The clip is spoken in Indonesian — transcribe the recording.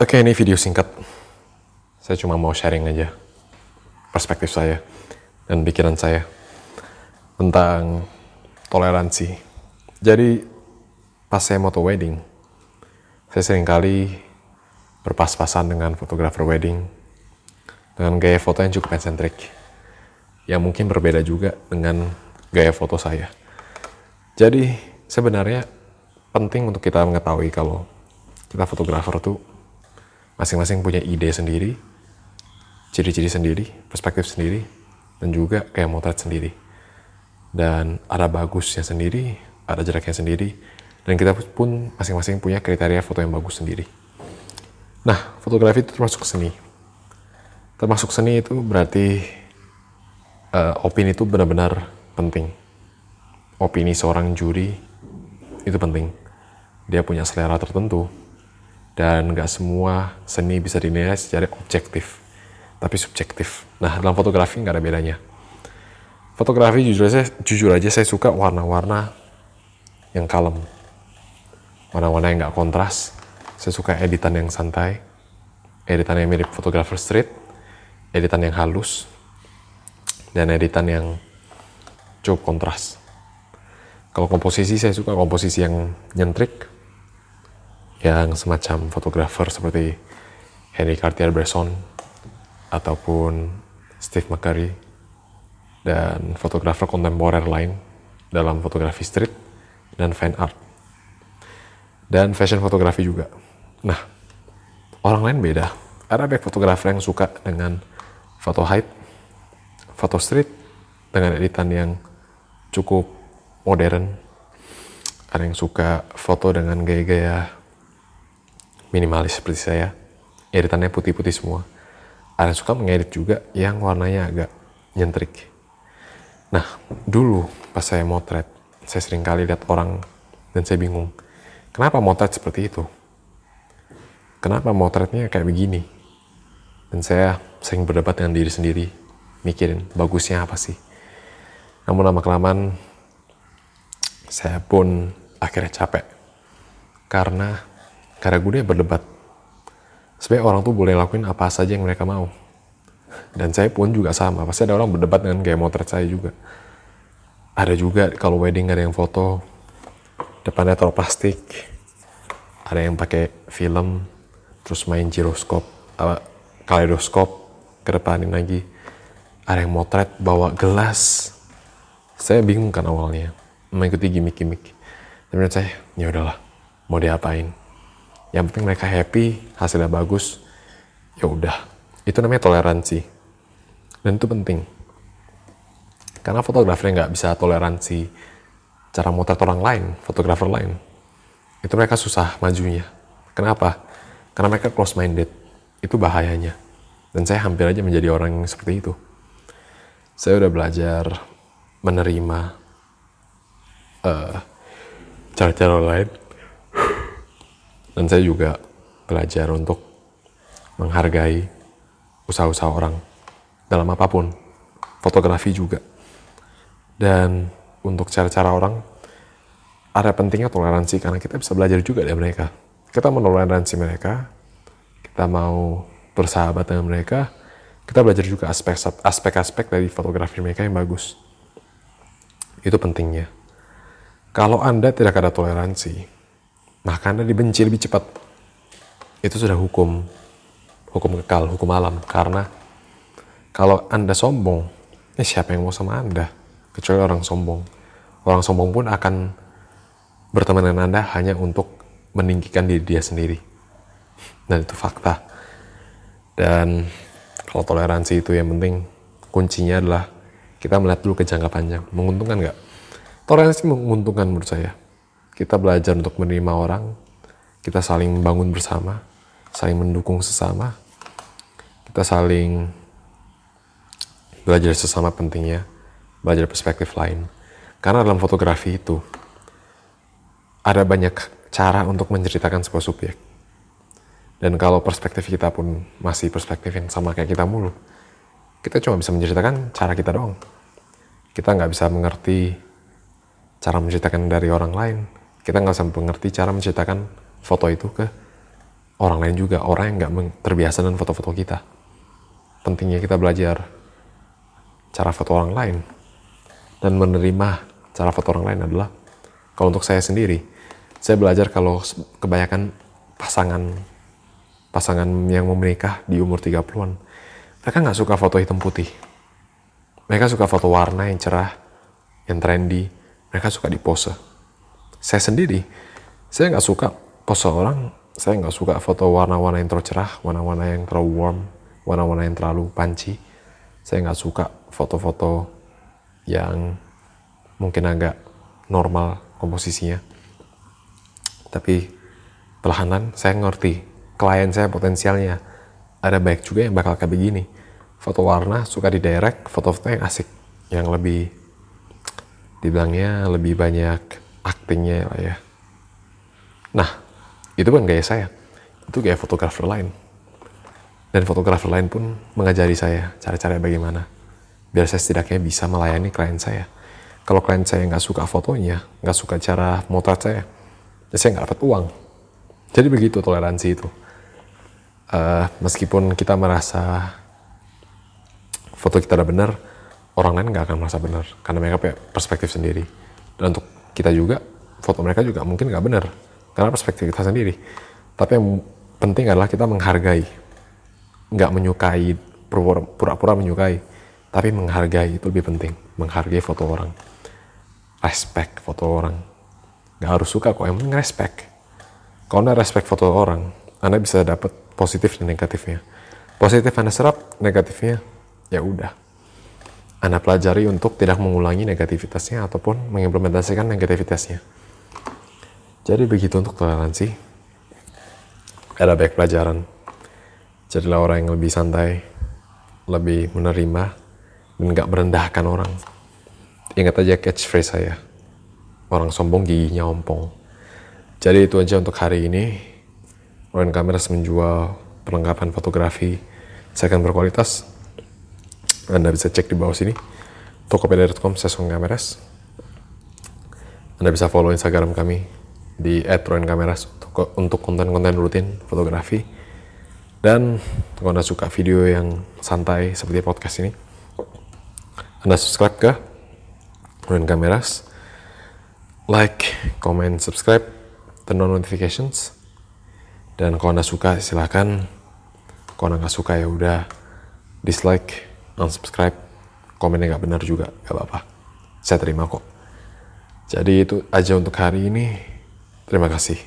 Oke, ini video singkat. Saya cuma mau sharing aja perspektif saya dan pikiran saya tentang toleransi. Jadi, pas saya moto wedding, saya sering kali berpas-pasan dengan fotografer wedding dengan gaya foto yang cukup eksentrik yang mungkin berbeda juga dengan gaya foto saya. Jadi, sebenarnya penting untuk kita mengetahui kalau kita fotografer tuh masing-masing punya ide sendiri, ciri-ciri sendiri, perspektif sendiri, dan juga kayak motret sendiri. Dan ada bagusnya sendiri, ada jeleknya sendiri, dan kita pun masing-masing punya kriteria foto yang bagus sendiri. Nah, fotografi itu termasuk seni. Termasuk seni itu berarti uh, opini itu benar-benar penting. Opini seorang juri itu penting. Dia punya selera tertentu, dan nggak semua seni bisa dinilai secara objektif tapi subjektif. Nah dalam fotografi nggak ada bedanya. Fotografi jujur aja jujur aja saya suka warna-warna yang kalem. Warna-warna yang nggak kontras. Saya suka editan yang santai editan yang mirip fotografer street editan yang halus dan editan yang cukup kontras. Kalau komposisi saya suka komposisi yang nyentrik yang semacam fotografer seperti Henry Cartier-Bresson ataupun Steve McCurry dan fotografer kontemporer lain dalam fotografi street dan fan art dan fashion fotografi juga. Nah, orang lain beda. Ada banyak fotografer yang suka dengan foto height, foto street dengan editan yang cukup modern. Ada yang suka foto dengan gaya-gaya minimalis seperti saya. Editannya putih-putih semua. Ada yang suka mengedit juga yang warnanya agak nyentrik. Nah dulu pas saya motret saya sering kali lihat orang dan saya bingung kenapa motret seperti itu? Kenapa motretnya kayak begini? Dan saya sering berdebat dengan diri sendiri mikirin bagusnya apa sih. Namun lama kelamaan saya pun akhirnya capek. Karena karena gue berdebat. Sebenarnya orang tuh boleh lakuin apa saja yang mereka mau. Dan saya pun juga sama. Pasti ada orang berdebat dengan kayak motret saya juga. Ada juga kalau wedding ada yang foto depannya taruh plastik. Ada yang pakai film terus main giroskop, apa, kaleidoskop ke depanin lagi. Ada yang motret bawa gelas. Saya bingung kan awalnya mengikuti gimmick-gimmick. Tapi menurut saya, ya udahlah, mau diapain yang penting mereka happy hasilnya bagus ya udah. Itu namanya toleransi. Dan itu penting. Karena fotografer nggak bisa toleransi cara motret orang lain fotografer lain. Itu mereka susah majunya. Kenapa? Karena mereka close minded itu bahayanya. Dan saya hampir aja menjadi orang yang seperti itu. Saya udah belajar menerima uh, cara-cara lain dan saya juga belajar untuk menghargai usaha-usaha orang dalam apa pun, fotografi juga. Dan untuk cara-cara orang, ada pentingnya toleransi karena kita bisa belajar juga dari mereka. Kita menoleransi mereka, kita mau bersahabat dengan mereka, kita belajar juga aspek-aspek dari fotografi mereka yang bagus. Itu pentingnya. Kalau Anda tidak ada toleransi, maka Anda dibenci lebih cepat. Itu sudah hukum, hukum kekal, hukum alam. Karena kalau Anda sombong, ya siapa yang mau sama Anda? Kecuali orang sombong. Orang sombong pun akan berteman dengan Anda hanya untuk meninggikan diri dia sendiri. Dan itu fakta. Dan kalau toleransi itu yang penting, kuncinya adalah kita melihat dulu ke jangka panjang. Menguntungkan nggak? Toleransi menguntungkan menurut saya kita belajar untuk menerima orang, kita saling bangun bersama, saling mendukung sesama, kita saling belajar sesama pentingnya, belajar perspektif lain. Karena dalam fotografi itu, ada banyak cara untuk menceritakan sebuah subjek. Dan kalau perspektif kita pun masih perspektif yang sama kayak kita mulu, kita cuma bisa menceritakan cara kita doang. Kita nggak bisa mengerti cara menceritakan dari orang lain kita nggak bisa mengerti cara menceritakan foto itu ke orang lain juga, orang yang nggak terbiasa dengan foto-foto kita. Pentingnya kita belajar cara foto orang lain dan menerima cara foto orang lain adalah kalau untuk saya sendiri, saya belajar kalau kebanyakan pasangan pasangan yang mau menikah di umur 30-an, mereka nggak suka foto hitam putih. Mereka suka foto warna yang cerah, yang trendy. Mereka suka di pose. Saya sendiri, saya nggak suka pose orang saya nggak suka foto warna-warna yang terlalu cerah, warna-warna yang terlalu warm, warna-warna yang terlalu panci. Saya nggak suka foto-foto yang mungkin agak normal komposisinya. Tapi perlahan saya ngerti klien saya potensialnya ada baik juga yang bakal kayak begini. Foto warna suka di direct, foto-foto yang asik, yang lebih dibilangnya lebih banyak aktingnya ya. Nah, itu kan gaya saya. Itu gaya fotografer lain. Dan fotografer lain pun mengajari saya cara-cara bagaimana. Biar saya setidaknya bisa melayani klien saya. Kalau klien saya nggak suka fotonya, nggak suka cara motret saya, ya saya nggak dapat uang. Jadi begitu toleransi itu. Uh, meskipun kita merasa foto kita udah benar, orang lain nggak akan merasa benar karena mereka punya perspektif sendiri. Dan untuk kita juga, foto mereka juga mungkin nggak benar karena perspektif kita sendiri. Tapi yang penting adalah kita menghargai, nggak menyukai, pura-pura menyukai, tapi menghargai itu lebih penting. Menghargai foto orang, respect foto orang. Nggak harus suka kok, yang penting respect. Kalau anda respect foto orang, anda bisa dapat positif dan negatifnya. Positif anda serap, negatifnya ya udah. Anda pelajari untuk tidak mengulangi negativitasnya ataupun mengimplementasikan negativitasnya. Jadi begitu untuk toleransi. Ada baik pelajaran. Jadilah orang yang lebih santai, lebih menerima, dan gak merendahkan orang. Ingat aja catchphrase saya. Orang sombong giginya ompong. Jadi itu aja untuk hari ini. Royan Cameras menjual perlengkapan fotografi second berkualitas. Anda bisa cek di bawah sini. Tokopedia.com Cameras. Anda bisa follow Instagram kami di @roenkameras untuk untuk konten-konten rutin fotografi. Dan kalau Anda suka video yang santai seperti podcast ini, Anda subscribe ke Roen Kameras, like, comment, subscribe, turn on notifications. Dan kalau Anda suka silahkan, kalau Anda nggak suka ya udah dislike, unsubscribe, komennya nggak benar juga, nggak apa-apa. Saya terima kok. Jadi itu aja untuk hari ini. Terima kasih.